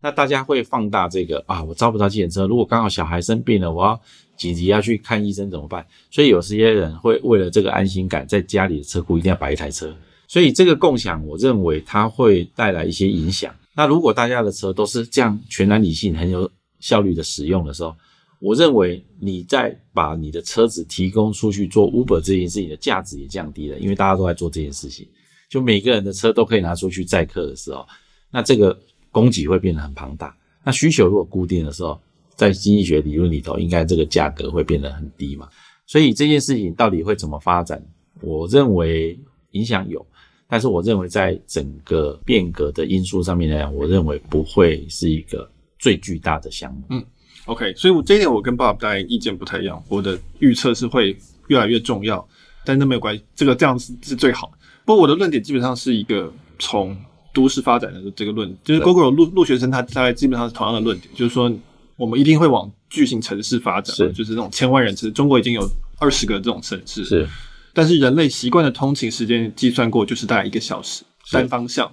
B: 那大家会放大这个啊，我招不到计程车，如果刚好小孩生病了，我要紧急要去看医生怎么办？所以有些人会为了这个安心感，在家里的车库一定要摆一台车。所以这个共享，我认为它会带来一些影响。那如果大家的车都是这样全然理性、很有效率的使用的时候，我认为你在把你的车子提供出去做 Uber 这件事情的价值也降低了，因为大家都在做这件事情，就每个人的车都可以拿出去载客的时候，那这个供给会变得很庞大。那需求如果固定的时候，在经济学理论里头，应该这个价格会变得很低嘛。所以这件事情到底会怎么发展？我认为影响有，但是我认为在整个变革的因素上面来讲，我认为不会是一个最巨大的项目。
A: 嗯。OK，所以我这一点我跟 Bob 大概意见不太一样。我的预测是会越来越重要，但是那没有关系，这个这样子是最好。不过我的论点基本上是一个从都市发展的这个论，就是 Google 陆陆学生他大概基本上是同样的论点，就是说我们一定会往巨型城市发展，是就是那种千万人次。中国已经有二十个这种城市，
B: 是，
A: 但是人类习惯的通勤时间计算过，就是大概一个小时单方向。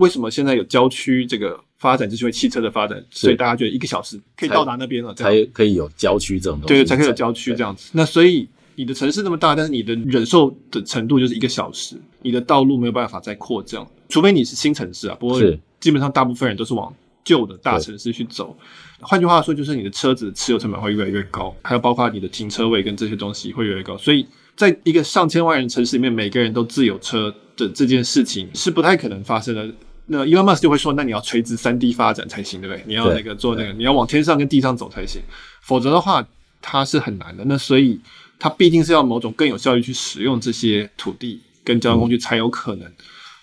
A: 为什么现在有郊区这个？发展就是因为汽车的发展，所以大家觉得一个小时可以到达那边了，
B: 才可以有郊区这种东西。
A: 对，才可以有郊区这样子。那所以你的城市那么大，但是你的忍受的程度就是一个小时，你的道路没有办法再扩张，除非你是新城市啊。不过基本上大部分人都是往旧的大城市去走。换句话说，就是你的车子持有成本会越来越高，还有包括你的停车位跟这些东西会越来越高。所以在一个上千万人城市里面，每个人都自有车的这件事情是不太可能发生的。那 Elon Musk 就会说，那你要垂直三 D 发展才行，对不对？你要那个做那个，你要往天上跟地上走才行，否则的话，它是很难的。那所以，它必定是要某种更有效率去使用这些土地跟交通工具才有可能。嗯、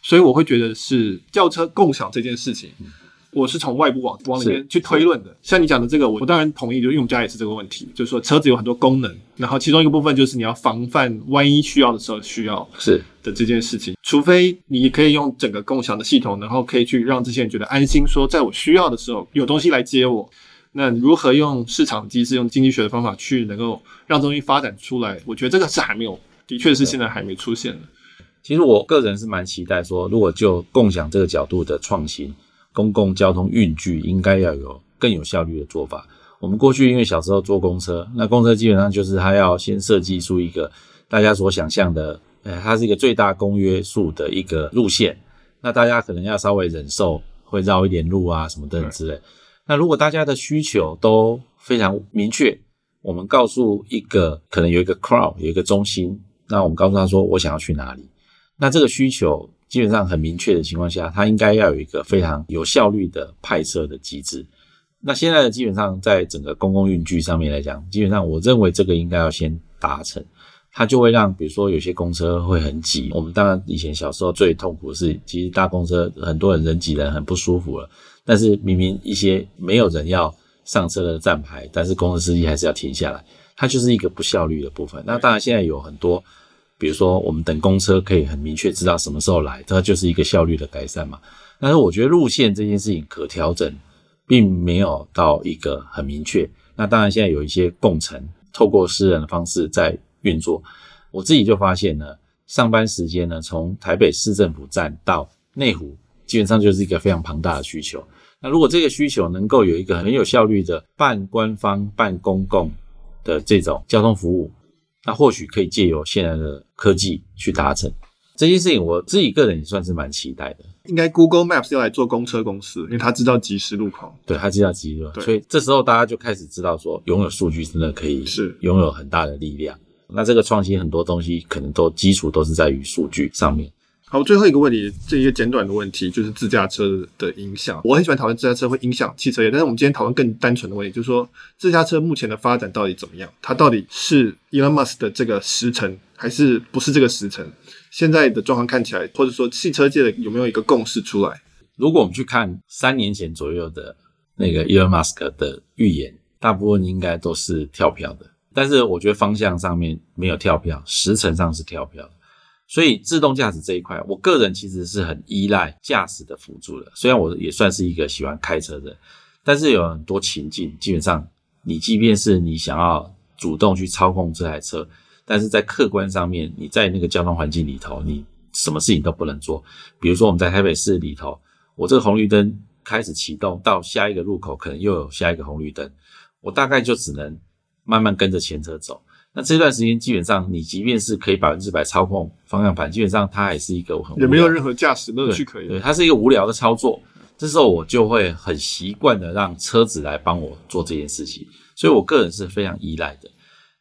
A: 所以，我会觉得是轿车共享这件事情。嗯我是从外部往往里面去推论的，像你讲的这个，我我当然同意，就因为我们家也是这个问题，就是说车子有很多功能，然后其中一个部分就是你要防范万一需要的时候需要是的这件事情，除非你可以用整个共享的系统，然后可以去让这些人觉得安心，说在我需要的时候有东西来接我。那如何用市场机制、用经济学的方法去能够让东西发展出来？我觉得这个是还没有，的确是现在还没出现的。
B: 其实我个人是蛮期待说，如果就共享这个角度的创新。公共交通运具应该要有更有效率的做法。我们过去因为小时候坐公车，那公车基本上就是它要先设计出一个大家所想象的，呃，它是一个最大公约数的一个路线。那大家可能要稍微忍受会绕一点路啊什么等等之类。那如果大家的需求都非常明确，我们告诉一个可能有一个 crowd 有一个中心，那我们告诉他说我想要去哪里，那这个需求。基本上很明确的情况下，它应该要有一个非常有效率的派车的机制。那现在的基本上在整个公共运具上面来讲，基本上我认为这个应该要先达成，它就会让比如说有些公车会很挤。我们当然以前小时候最痛苦的是，其实搭公车很多人人挤人很不舒服了，但是明明一些没有人要上车的站牌，但是公车司机还是要停下来，它就是一个不效率的部分。那当然现在有很多。比如说，我们等公车可以很明确知道什么时候来，这就是一个效率的改善嘛。但是我觉得路线这件事情可调整，并没有到一个很明确。那当然现在有一些共乘，透过私人的方式在运作。我自己就发现呢，上班时间呢，从台北市政府站到内湖，基本上就是一个非常庞大的需求。那如果这个需求能够有一个很有效率的半官方半公共的这种交通服务。那或许可以借由现在的科技去达成这件事情，我自己个人也算是蛮期待的。
A: 应该 Google Maps 要来做公车公司，因为他知道即时路况，
B: 对，他知道即时路况，所以这时候大家就开始知道说，拥有数据真的可以是拥有很大的力量。那这个创新很多东西可能都基础都是在于数据上面。
A: 好，最后一个问题，这一个简短的问题，就是自驾车的影响。我很喜欢讨论自驾车会影响汽车业，但是我们今天讨论更单纯的问题，就是说自驾车目前的发展到底怎么样？它到底是 Elon Musk 的这个时辰，还是不是这个时辰？现在的状况看起来，或者说汽车界的有没有一个共识出来？
B: 如果我们去看三年前左右的那个 Elon Musk 的预言，大部分应该都是跳票的。但是我觉得方向上面没有跳票，时辰上是跳票。所以自动驾驶这一块，我个人其实是很依赖驾驶的辅助的。虽然我也算是一个喜欢开车的，但是有很多情境，基本上你即便是你想要主动去操控这台车，但是在客观上面，你在那个交通环境里头，你什么事情都不能做。比如说我们在台北市里头，我这个红绿灯开始启动，到下一个路口可能又有下一个红绿灯，我大概就只能慢慢跟着前车走。那这段时间基本上，你即便是可以百分之百操控方向盘，基本上它还是一个很，
A: 也没有任何驾驶乐趣可言。
B: 对，它是一个无聊的操作。这时候我就会很习惯的让车子来帮我做这件事情，所以我个人是非常依赖的。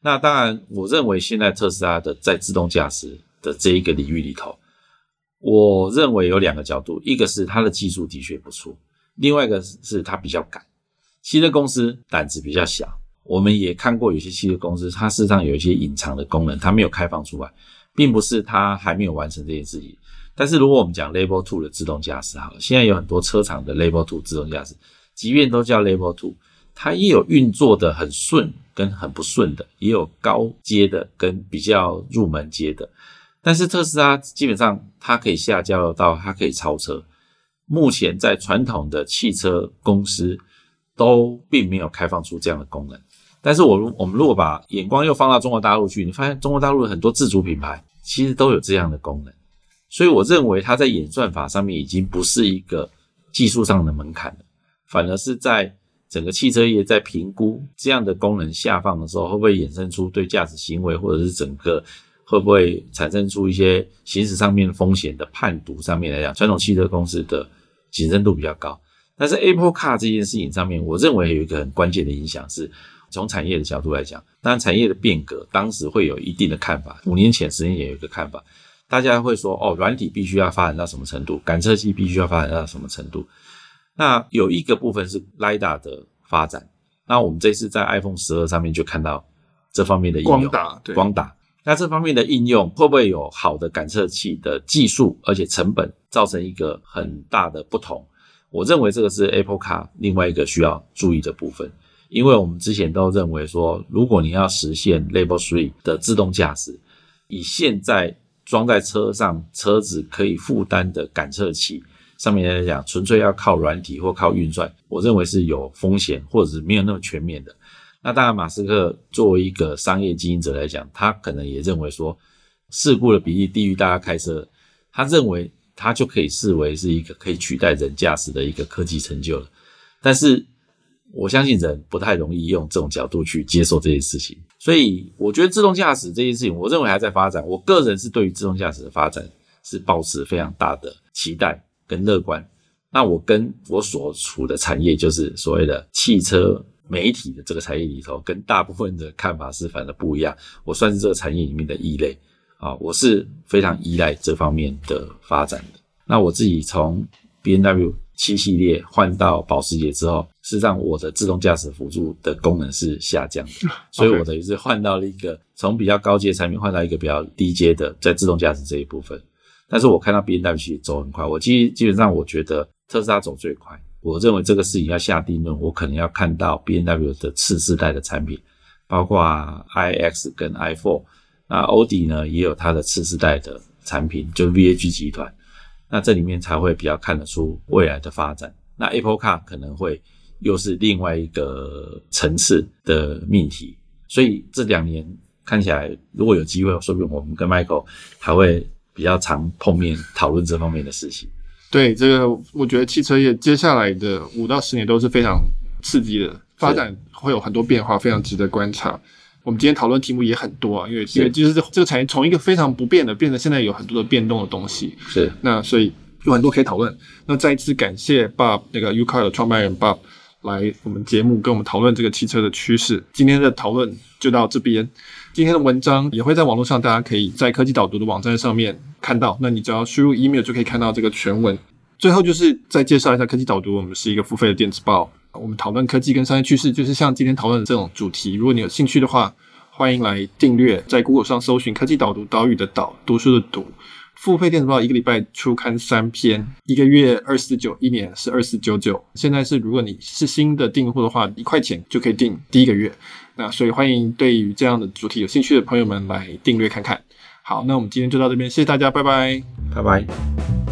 B: 那当然，我认为现在特斯拉的在自动驾驶的这一个领域里头，我认为有两个角度，一个是它的技术的确不错，另外一个是它比较赶，新的公司胆子比较小。我们也看过有些汽车公司，它事实上有一些隐藏的功能，它没有开放出来，并不是它还没有完成这件事情。但是如果我们讲 Level Two 的自动驾驶，好了，现在有很多车厂的 Level Two 自动驾驶，即便都叫 Level Two，它也有运作的很顺跟很不顺的，也有高阶的跟比较入门阶的。但是特斯拉基本上它可以下交流道，它可以超车。目前在传统的汽车公司都并没有开放出这样的功能。但是我我们如果把眼光又放到中国大陆去，你发现中国大陆的很多自主品牌其实都有这样的功能，所以我认为它在演算法上面已经不是一个技术上的门槛了，反而是在整个汽车业在评估这样的功能下放的时候，会不会衍生出对驾驶行为或者是整个会不会产生出一些行驶上面风险的判读上面来讲，传统汽车公司的谨慎度比较高。但是 Apple Car 这件事情上面，我认为有一个很关键的影响是。从产业的角度来讲，当然产业的变革，当时会有一定的看法。五年前、十年前有一个看法，大家会说：哦，软体必须要发展到什么程度，感测器必须要发展到什么程度。那有一个部分是 LiDAR 的发展。那我们这次在 iPhone 十二上面就看到这方面的应用，
A: 光打，对，
B: 光打。那这方面的应用会不会有好的感测器的技术，而且成本造成一个很大的不同？我认为这个是 Apple Car 另外一个需要注意的部分。因为我们之前都认为说，如果你要实现 Level Three 的自动驾驶，以现在装在车上车子可以负担的感测器上面来讲，纯粹要靠软体或靠运算，我认为是有风险或者是没有那么全面的。那当然，马斯克作为一个商业经营者来讲，他可能也认为说，事故的比例低于大家开车，他认为他就可以视为是一个可以取代人驾驶的一个科技成就了。但是，我相信人不太容易用这种角度去接受这件事情，所以我觉得自动驾驶这件事情，我认为还在发展。我个人是对于自动驾驶的发展是抱持非常大的期待跟乐观。那我跟我所处的产业，就是所谓的汽车媒体的这个产业里头，跟大部分的看法是反而不一样。我算是这个产业里面的异类啊，我是非常依赖这方面的发展的。那我自己从 BMW。七系列换到保时捷之后，事实上我的自动驾驶辅助的功能是下降的，*laughs* 所以我等于是换到了一个从比较高阶产品换到一个比较低阶的在自动驾驶这一部分。但是我看到 B N W 其实走很快，我基基本上我觉得特斯拉走最快。我认为这个事情要下定论，我可能要看到 B N W 的次世代的产品，包括 iX 跟 i Four。那欧迪呢也有它的次世代的产品，就是 VAG 集团。那这里面才会比较看得出未来的发展。那 Apple Car 可能会又是另外一个层次的命题。所以这两年看起来，如果有机会，说不定我们跟 Michael 还会比较常碰面讨论这方面的事情。
A: 对，这个我觉得汽车业接下来的五到十年都是非常刺激的发展，会有很多变化，非常值得观察。我们今天讨论题目也很多啊，因为因为就是这个产业从一个非常不变的，变得现在有很多的变动的东西。
B: 是，
A: 那所以有很多可以讨论。那再一次感谢 Bob 那个 U-Car 的创办人 Bob 来我们节目跟我们讨论这个汽车的趋势。今天的讨论就到这边。今天的文章也会在网络上，大家可以在科技导读的网站上面看到。那你只要输入 email 就可以看到这个全文。最后就是再介绍一下科技导读，我们是一个付费的电子报。我们讨论科技跟商业趋势，就是像今天讨论的这种主题。如果你有兴趣的话，欢迎来订阅，在 Google 上搜寻“科技导读”，岛屿的岛，读书的读。付费电子报一个礼拜出刊三篇，一个月二四九，一年是二四九九。现在是如果你是新的订户的话，一块钱就可以订第一个月。那所以欢迎对于这样的主题有兴趣的朋友们来订阅看看。好，那我们今天就到这边，谢谢大家，拜拜，
B: 拜拜。